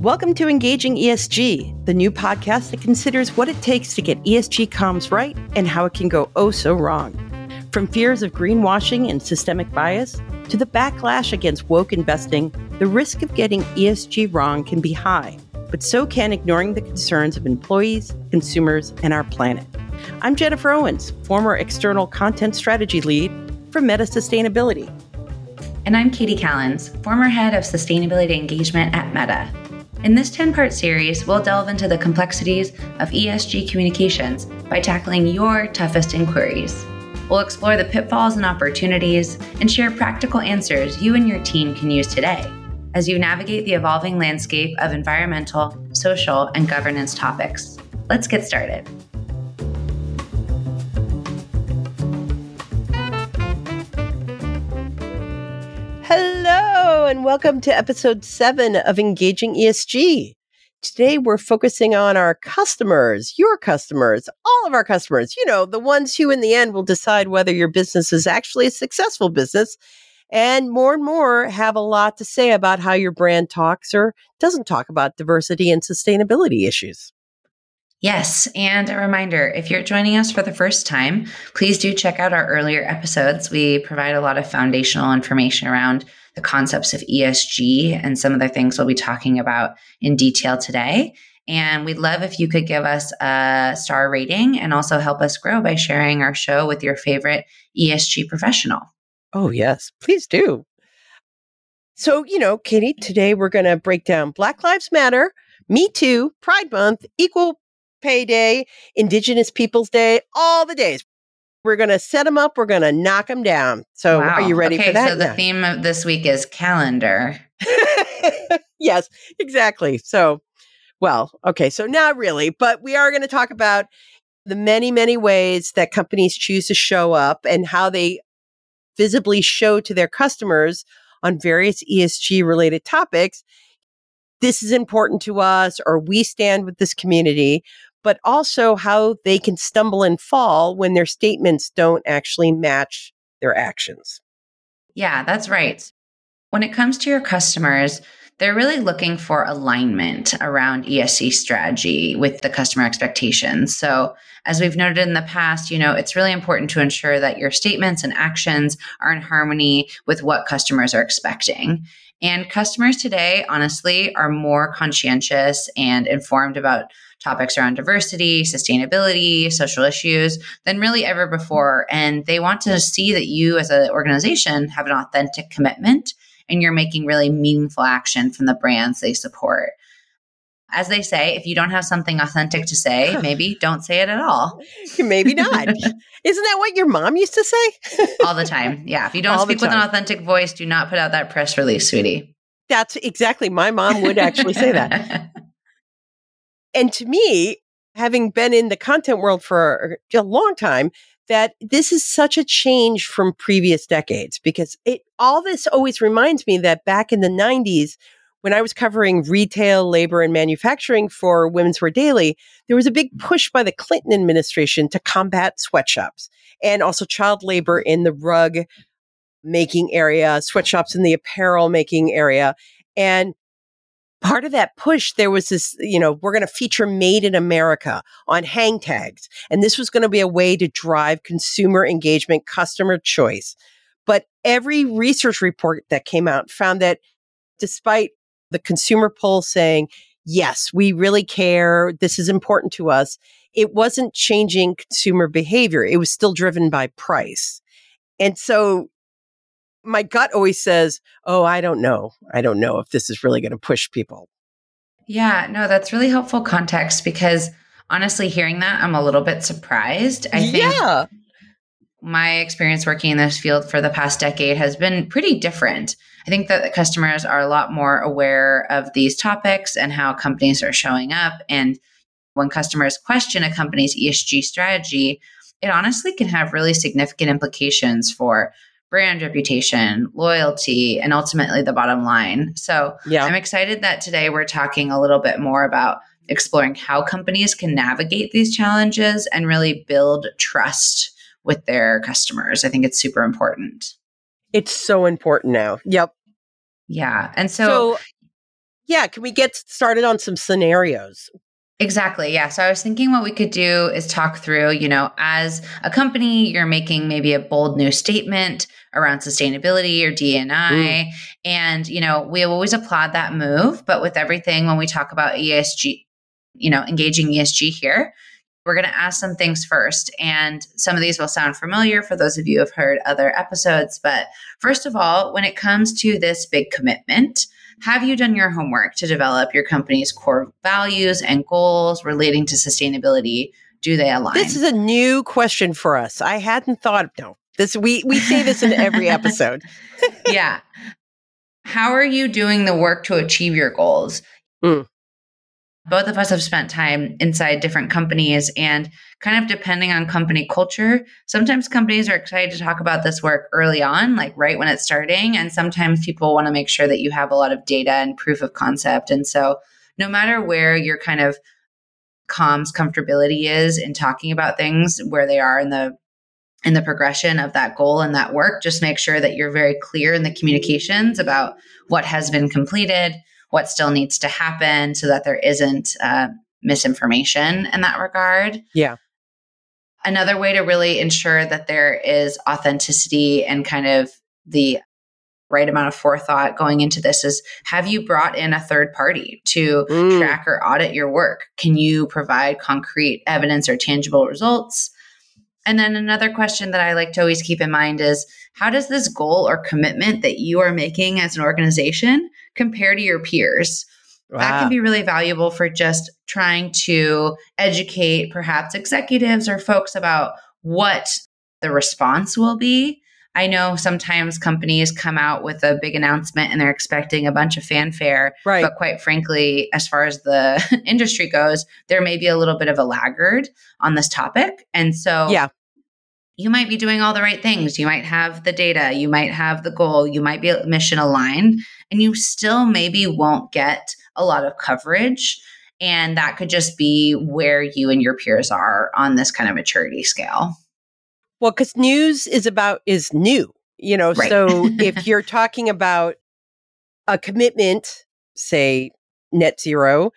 Welcome to Engaging ESG, the new podcast that considers what it takes to get ESG comms right and how it can go oh so wrong. From fears of greenwashing and systemic bias to the backlash against woke investing, the risk of getting ESG wrong can be high, but so can ignoring the concerns of employees, consumers, and our planet. I'm Jennifer Owens, former external content strategy lead for Meta Sustainability. And I'm Kati Callens, former head of sustainability engagement at Meta. In this 10 part series, we'll delve into the complexities of ESG communications by tackling your toughest inquiries. We'll explore the pitfalls and opportunities and share practical answers you and your team can use today as you navigate the evolving landscape of environmental, social, and governance topics. Let's get started. And welcome to episode seven of Engaging ESG. Today, we're focusing on our customers, your customers, all of our customers, you know, the ones who in the end will decide whether your business is actually a successful business. And more and more have a lot to say about how your brand talks or doesn't talk about diversity and sustainability issues. Yes. And a reminder if you're joining us for the first time, please do check out our earlier episodes. We provide a lot of foundational information around the concepts of ESG and some of the things we'll be talking about in detail today. And we'd love if you could give us a star rating and also help us grow by sharing our show with your favorite ESG professional. Oh, yes, please do. So, you know, Kati, today we're going to break down Black Lives Matter, Me Too, Pride Month, Equal Pay Day, Indigenous Peoples Day, all the days. We're going to set them up. We're going to knock them down. So, wow. are you ready okay, for that? So, the theme of this week is calendar. yes, exactly. So, well, okay. So, not really, but we are going to talk about the many, many ways that companies choose to show up and how they visibly show to their customers on various ESG related topics. This is important to us, or we stand with this community but also how they can stumble and fall when their statements don't actually match their actions. Yeah, that's right. When it comes to your customers, they're really looking for alignment around ESG strategy with the customer expectations. So, as we've noted in the past, you know, it's really important to ensure that your statements and actions are in harmony with what customers are expecting. And customers today, honestly, are more conscientious and informed about topics around diversity, sustainability, social issues than really ever before. And they want to see that you as an organization have an authentic commitment and you're making really meaningful action from the brands they support. As they say, if you don't have something authentic to say, maybe don't say it at all. maybe not. Isn't that what your mom used to say? all the time. Yeah. If you don't all speak with an authentic voice, do not put out that press release, sweetie. That's exactly my mom would actually say that. And to me, having been in the content world for a long time, that this is such a change from previous decades because it all this always reminds me that back in the 90s when I was covering retail, labor, and manufacturing for Women's Wear Daily, there was a big push by the Clinton administration to combat sweatshops and also child labor in the rug making area, sweatshops in the apparel making area. And part of that push, there was this, you know, we're going to feature made in America on hang tags. And this was going to be a way to drive consumer engagement, customer choice. But every research report that came out found that despite the consumer poll saying, yes, we really care, this is important to us, it wasn't changing consumer behavior. It was still driven by price. And so my gut always says, "Oh, I don't know. I don't know if this is really going to push people." Yeah, no, that's really helpful context because honestly, hearing that, I'm a little bit surprised. I think yeah. My experience working in this field for the past decade has been pretty different. I think that the customers are a lot more aware of these topics and how companies are showing up. And when customers question a company's ESG strategy, it honestly can have really significant implications for brand reputation, loyalty, and ultimately the bottom line. So yeah. I'm excited that today we're talking a little bit more about exploring how companies can navigate these challenges and really build trust with their customers. I think it's super important. It's so important now. Yep. Yeah. And so, so Yeah, can we get started on some scenarios? Exactly. Yeah. So I was thinking what we could do is talk through, you know, as a company, you're making maybe a bold new statement around sustainability or DNI. Mm. And, you know, we always applaud that move. But with everything, when we talk about ESG, you know, engaging ESG here, we're going to ask some things first. And some of these will sound familiar for those of you who have heard other episodes. But first of all, when it comes to this big commitment, have you done your homework to develop your company's core values and goals relating to sustainability? Do they align? This is a new question for us. I hadn't thought of no. This we we say this in every episode. yeah. How are you doing the work to achieve your goals? Mm both of us have spent time inside different companies and kind of depending on company culture sometimes companies are excited to talk about this work early on like right when it's starting and sometimes people want to make sure that you have a lot of data and proof of concept. And so no matter where your kind of comms comfortability is in talking about things where they are in the in the progression of that goal and that work just make sure that you're very clear in the communications about what has been completed what still needs to happen so that there isn't uh, misinformation in that regard. Yeah. Another way to really ensure that there is authenticity and kind of the right amount of forethought going into this is have you brought in a third party to mm. track or audit your work? Can you provide concrete evidence or tangible results? And then another question that I like to always keep in mind is how does this goal or commitment that you are making as an organization compare to your peers? Wow. That can be really valuable for just trying to educate perhaps executives or folks about what the response will be. I know sometimes companies come out with a big announcement and they're expecting a bunch of fanfare. Right. But quite frankly, as far as the industry goes, there may be a little bit of a laggard on this topic. And so yeah you might be doing all the right things. You might have the data, you might have the goal, you might be mission aligned, and you still maybe won't get a lot of coverage. And that could just be where you and your peers are on this kind of maturity scale. Well, because news is about, is new, you know. Right. So if you're talking about a commitment, say net zero,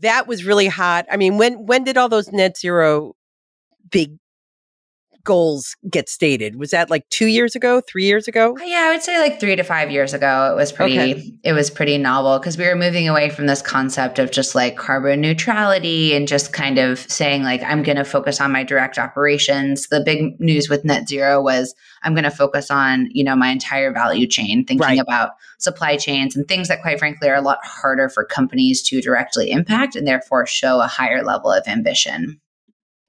that was really hot. I mean, when when did all those net zero big goals get stated? Was that like two years ago, three years ago? Uh, yeah, I would say like three to five years ago. It was pretty, okay. it was pretty novel because we were moving away from this concept of just like carbon neutrality and just kind of saying like I'm going to focus on my direct operations. The big news with net zero was I'm going to focus on you know my entire value chain, thinking right. about supply chains and things that quite frankly are a lot harder for companies to directly impact and therefore show a higher level of ambition.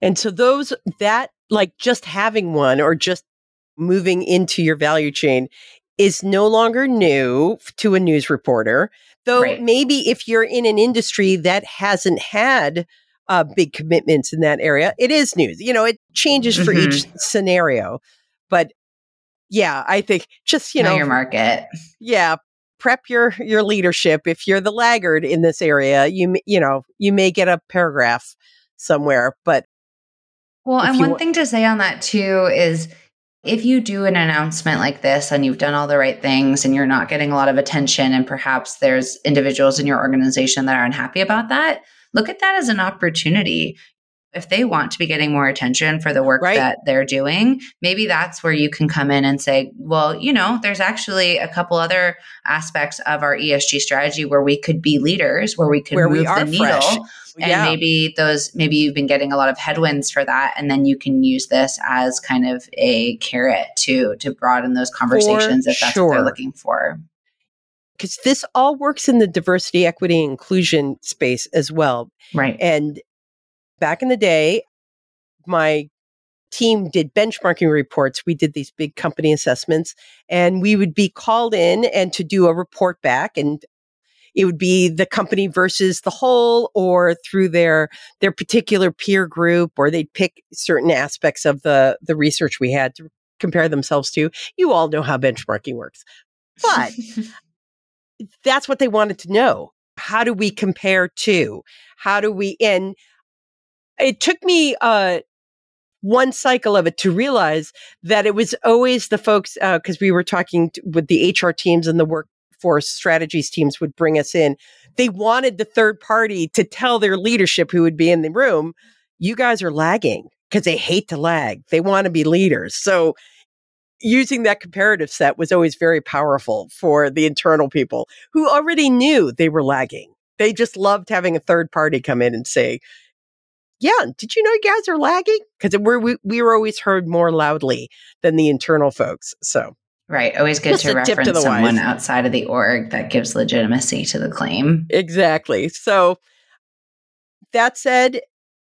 And so those that like just having one or just moving into your value chain is no longer new to a news reporter. Though right. maybe if you're in an industry that hasn't had uh, big commitments in that area, it is news. You know, it changes for mm-hmm. each scenario. But yeah, I think just you know, know your market. Yeah, prep your your leadership. If you're the laggard in this area, you you know you may get a paragraph somewhere, but well, and one thing to say on that too is if you do an announcement like this and you've done all the right things and you're not getting a lot of attention, and perhaps there's individuals in your organization that are unhappy about that, look at that as an opportunity. If they want to be getting more attention for the work right. that they're doing, maybe that's where you can come in and say, well, you know, there's actually a couple other aspects of our ESG strategy where we could be leaders, where we could where move we the needle. Fresh and yeah. maybe those maybe you've been getting a lot of headwinds for that and then you can use this as kind of a carrot to to broaden those conversations for if that's sure. what they're looking for because this all works in the diversity equity inclusion space as well right and back in the day my team did benchmarking reports. We did these big company assessments and we would be called in and to do a report back and it would be the company versus the whole or through their their particular peer group or they'd pick certain aspects of the the research we had to compare themselves to. You all know how benchmarking works. But that's what they wanted to know. How do we compare to? How do we and it took me uh one cycle of it to realize that it was always the folks because uh, we were talking to, with the hr teams and the workforce strategies teams would bring us in, they wanted the third party to tell their leadership who would be in the room, you guys are lagging because they hate to lag. They want to be leaders. So using that comparative set was always very powerful for the internal people who already knew they were lagging. They just loved having a third party come in and say, yeah, did you know you guys are lagging? Because we we were always heard more loudly than the internal folks. So Right. Always good to reference to someone wise. outside of the org that gives legitimacy to the claim. Exactly. So that said,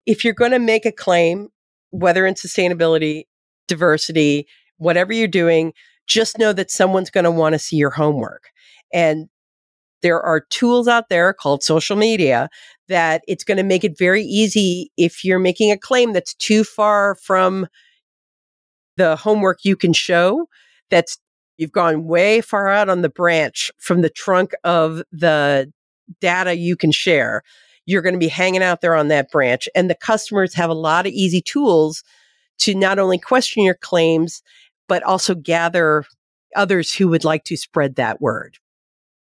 if you're going to make a claim, whether in sustainability, diversity, whatever you're doing, just know that someone's going to want to see your homework. And there are tools out there called social media that it's going to make it very easy if you're making a claim that's too far from the homework you can show that's you've gone way far out on the branch from the trunk of the data you can share you're going to be hanging out there on that branch. And the customers have a lot of easy tools to not only question your claims but also gather others who would like to spread that word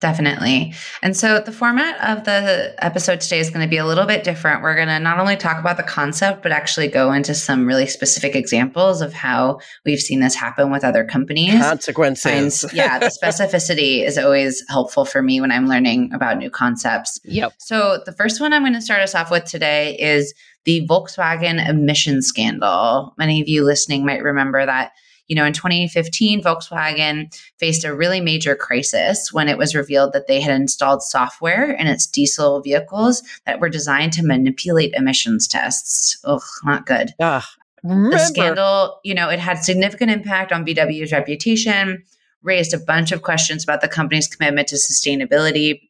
Definitely. And so the format of the episode today is going to be a little bit different. We're going to not only talk about the concept, but actually go into some really specific examples of how we've seen this happen with other companies. Consequences. yeah, the specificity is always helpful for me when I'm learning about new concepts. Yep. So the first one I'm going to start us off with today is the Volkswagen emission scandal. Many of you listening might remember that you know, in 2015, Volkswagen faced a really major crisis when it was revealed that they had installed software in its diesel vehicles that were designed to manipulate emissions tests. Ugh, not good. Ugh. The scandal, you know, it had significant impact on VW's reputation, raised a bunch of questions about the company's commitment to sustainability,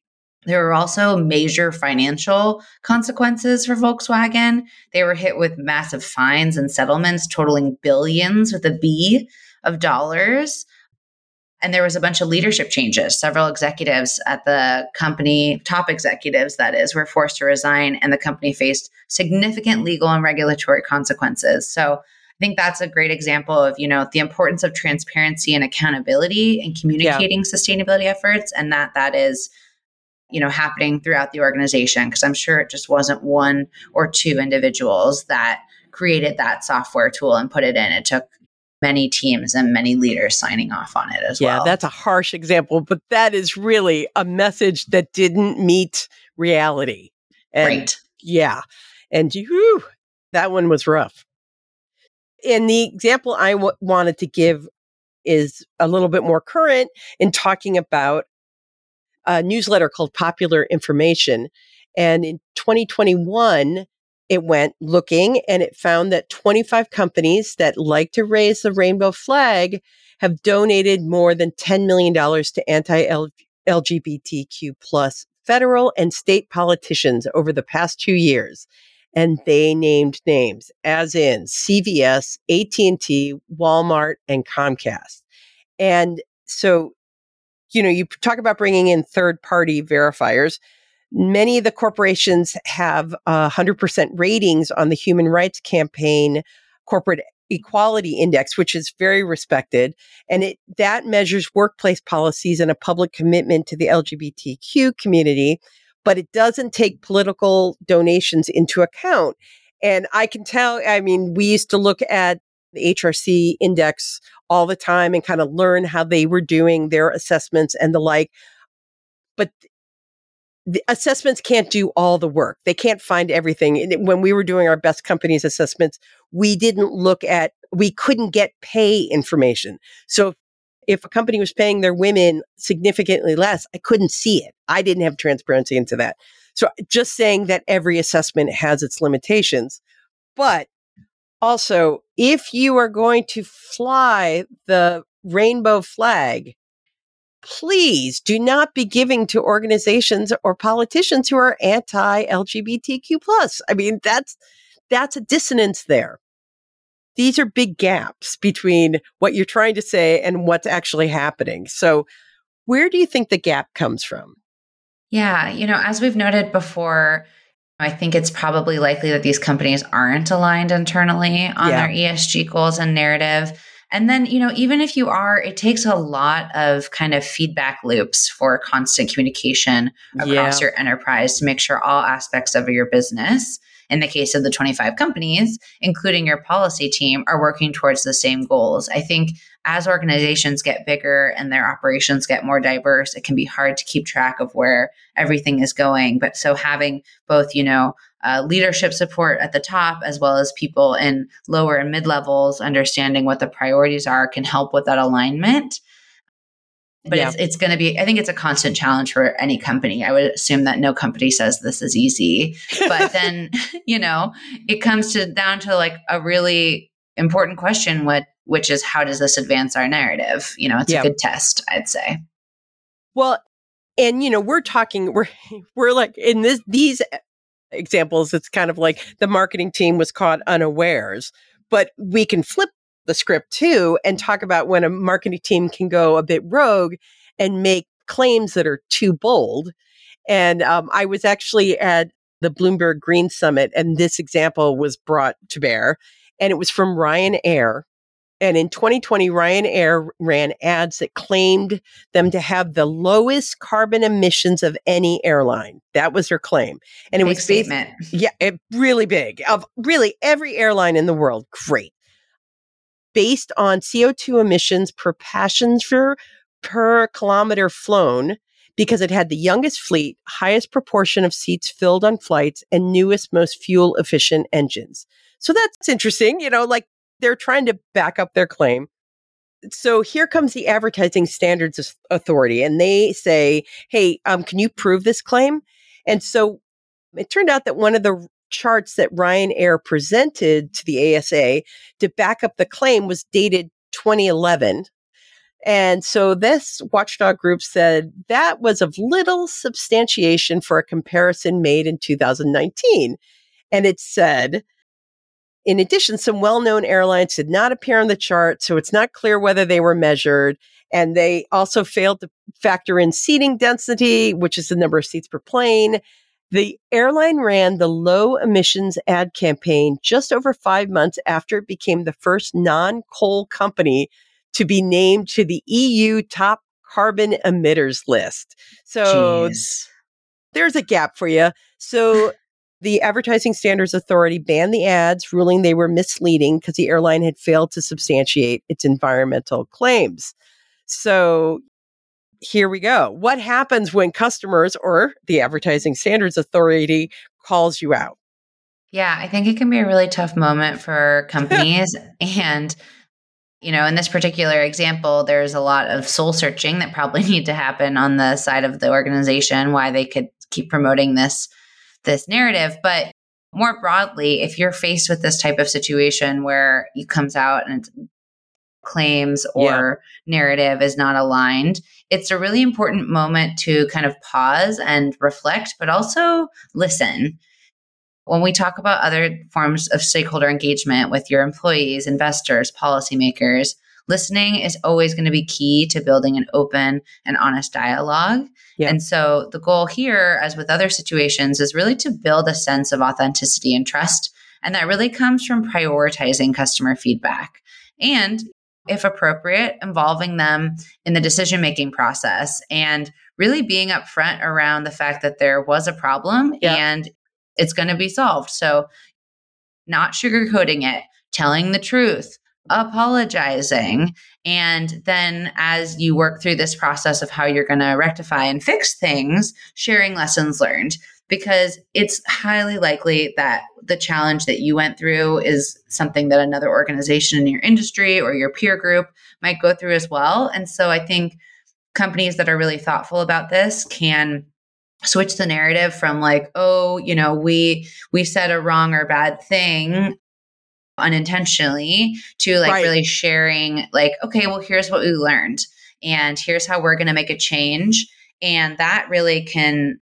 there were also major financial consequences for Volkswagen. They were hit with massive fines and settlements totaling billions with a B of dollars. And there was a bunch of leadership changes. Several executives at the company, top executives that is, were forced to resign, and the company faced significant legal and regulatory consequences. So I think that's a great example of, you know, the importance of transparency and accountability and communicating yeah. sustainability efforts, and that that is you know happening throughout the organization because i'm sure it just wasn't one or two individuals that created that software tool and put it in it took many teams and many leaders signing off on it as yeah, well. Yeah, that's a harsh example, but that is really a message that didn't meet reality. And right. Yeah. And you, that one was rough. And the example I w- wanted to give is a little bit more current in talking about a newsletter called Popular Information. And in 2021, it went looking and it found that 25 companies that like to raise the rainbow flag have donated more than $10 million to anti LGBTQ plus federal and state politicians over the past two years. And they named names as in CVS, AT&T, Walmart, and Comcast. And so you know, you talk about bringing in third party verifiers. Many of the corporations have uh, 100% ratings on the Human Rights Campaign Corporate Equality Index, which is very respected. And it, that measures workplace policies and a public commitment to the LGBTQ community, but it doesn't take political donations into account. And I can tell, I mean, we used to look at the HRC index all the time and kind of learn how they were doing their assessments and the like. But the assessments can't do all the work. They can't find everything. When we were doing our best companies assessments, we didn't look at, we couldn't get pay information. So if a company was paying their women significantly less, I couldn't see it. I didn't have transparency into that. So just saying that every assessment has its limitations. But also, if you are going to fly the rainbow flag, please do not be giving to organizations or politicians who are anti-LGBTQ plus. I mean, that's that's a dissonance there. These are big gaps between what you're trying to say and what's actually happening. So, where do you think the gap comes from? Yeah, you know, as we've noted before, I think it's probably likely that these companies aren't aligned internally on yeah. their ESG goals and narrative. And then, you know, even if you are, it takes a lot of kind of feedback loops for constant communication across yeah. your enterprise to make sure all aspects of your business in the case of the 25 companies, including your policy team, are working towards the same goals. I think as organizations get bigger and their operations get more diverse, it can be hard to keep track of where everything is going. But so having both, you know, uh, leadership support at the top as well as people in lower and mid levels understanding what the priorities are can help with that alignment but yeah. it's, it's going to be i think it's a constant challenge for any company i would assume that no company says this is easy but then you know it comes to down to like a really important question what which is how does this advance our narrative you know it's yeah. a good test i'd say well and you know we're talking we're we're like in this these examples it's kind of like the marketing team was caught unawares but we can flip the script too and talk about when a marketing team can go a bit rogue and make claims that are too bold. And um, I was actually at the Bloomberg Green Summit, and this example was brought to bear, and it was from Ryanair. And in 2020, Ryanair ran ads that claimed them to have the lowest carbon emissions of any airline. That was their claim. And it big was statement. yeah, it, really big. Of really every airline in the world, great based on CO2 emissions per passenger per kilometer flown because it had the youngest fleet, highest proportion of seats filled on flights, and newest, most fuel efficient engines. So that's interesting. You know, like they're trying to back up their claim. So here comes the Advertising Standards Authority, and they say, Hey, um, can you prove this claim? And so it turned out that one of the charts that Ryanair presented to the ASA to back up the claim was dated 2011. And so this watchdog group said that was of little substantiation for a comparison made in 2019. And it said, in addition, some well known airlines did not appear on the chart, so it's not clear whether they were measured. And they also failed to factor in seating density, which is the number of seats per plane, the airline ran the low emissions ad campaign just over five months after it became the first non coal company to be named to the EU top carbon emitters list. So Jeez. there's a gap for you. So the Advertising Standards Authority banned the ads, ruling they were misleading because the airline had failed to substantiate its environmental claims. So here we go. What happens when customers or the Advertising Standards Authority calls you out? Yeah, I think it can be a really tough moment for companies. and, you know, in this particular example, there's a lot of soul searching that probably need to happen on the side of the organization why they could keep promoting this this narrative. But more broadly, if you're faced with this type of situation where it comes out and claims or yeah. narrative is not aligned, it's a really important moment to kind of pause and reflect, but also listen. When we talk about other forms of stakeholder engagement with your employees, investors, policymakers, listening is always going to be key to building an open and honest dialogue. Yeah. And so the goal here, as with other situations, is really to build a sense of authenticity and trust. And that really comes from prioritizing customer feedback and if appropriate, involving them in the decision making process and really being upfront around the fact that there was a problem yeah. and it's going to be solved. So, not sugarcoating it, telling the truth, apologizing. And then, as you work through this process of how you're going to rectify and fix things, sharing lessons learned because it's highly likely that the challenge that you went through is something that another organization in your industry or your peer group might go through as well. And so I think companies that are really thoughtful about this can switch the narrative from like oh you know we we said a wrong or bad thing unintentionally to like right. really sharing like okay well here's what we learned and here's how we're going to make a change and that really can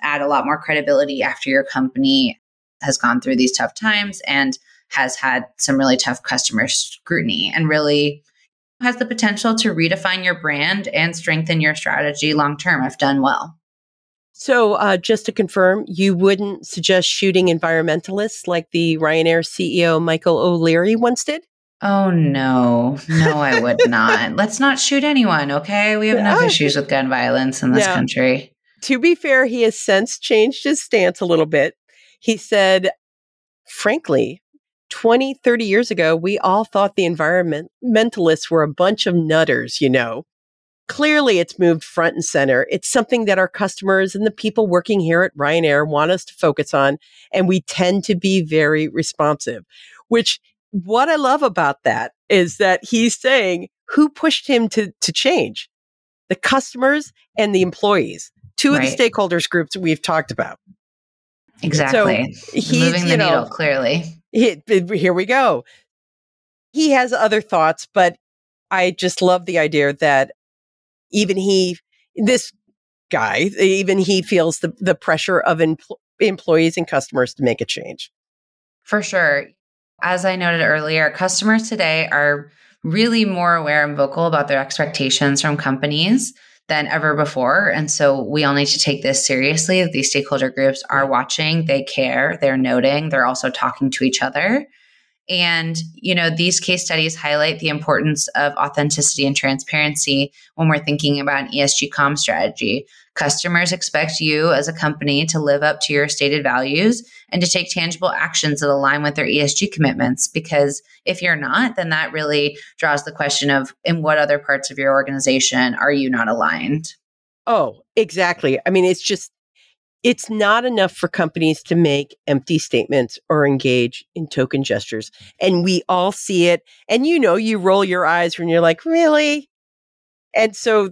add a lot more credibility after your company has gone through these tough times and has had some really tough customer scrutiny and really has the potential to redefine your brand and strengthen your strategy long term if done well. So, uh, just to confirm, you wouldn't suggest shooting environmentalists like the Ryanair CEO Michael O'Leary once did? Oh no, no, I would not. Let's not shoot anyone, okay? We have enough issues with gun violence in this country. To be fair, he has since changed his stance a little bit. He said, frankly, 20, 30 years ago, we all thought the environmentalists were a bunch of nutters, you know. Clearly, it's moved front and center. It's something that our customers and the people working here at Ryanair want us to focus on. And we tend to be very responsive, which what I love about that is that he's saying who pushed him to, to change the customers and the employees, two right. of the stakeholders groups we've talked about. Exactly. So he's, Moving the know, needle, clearly. He, here we go. He has other thoughts, but I just love the idea that even he, this guy, even he feels the, the pressure of empl- employees and customers to make a change. For sure. As I noted earlier, customers today are really more aware and vocal about their expectations from companies than ever before. And so we all need to take this seriously. These stakeholder groups are watching, they care, they're noting, they're also talking to each other. And, you know, these case studies highlight the importance of authenticity and transparency when we're thinking about an ESG com strategy. Customers expect you as a company to live up to your stated values and to take tangible actions that align with their ESG commitments. Because if you're not, then that really draws the question of in what other parts of your organization are you not aligned? Oh, exactly. I mean, it's just it's not enough for companies to make empty statements or engage in token gestures. And we all see it. And you know, you roll your eyes when you're like, really? And so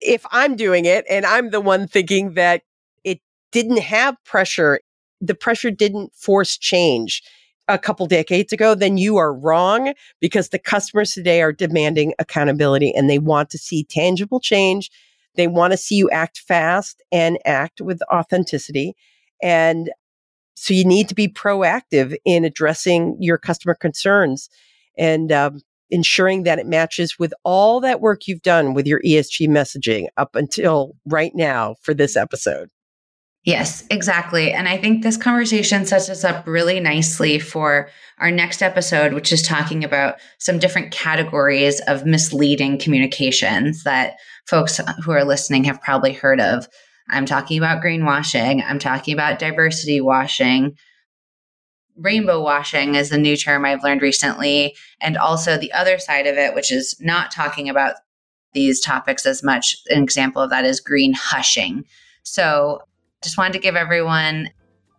if I'm doing it and I'm the one thinking that it didn't have pressure, the pressure didn't force change a couple decades ago, then you are wrong because the customers today are demanding accountability and they want to see tangible change they want to see you act fast and act with authenticity. And so you need to be proactive in addressing your customer concerns and um, ensuring that it matches with all that work you've done with your ESG messaging up until right now for this episode. Yes, exactly. And I think this conversation sets us up really nicely for our next episode, which is talking about some different categories of misleading communications that folks who are listening have probably heard of. I'm talking about greenwashing, I'm talking about diversity washing. Rainbow washing is a new term I've learned recently. And also the other side of it, which is not talking about these topics as much. An example of that is green hushing. So just wanted to give everyone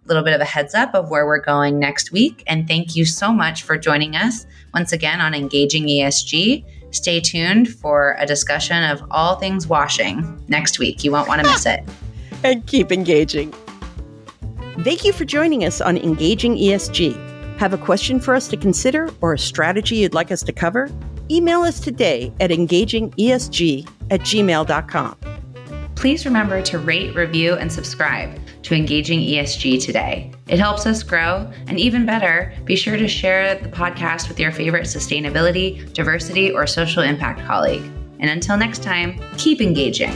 a little bit of a heads up of where we're going next week. And thank you so much for joining us once again on Engaging ESG. Stay tuned for a discussion of all things washing next week. You won't want to miss it. and keep engaging. Thank you for joining us on Engaging ESG. Have a question for us to consider or a strategy you'd like us to cover? Email us today at engagingesg at gmail.com please remember to rate, review, and subscribe to Engaging ESG today. It helps us grow, and even better, be sure to share the podcast with your favorite sustainability, diversity, or social impact colleague. And until next time, keep engaging.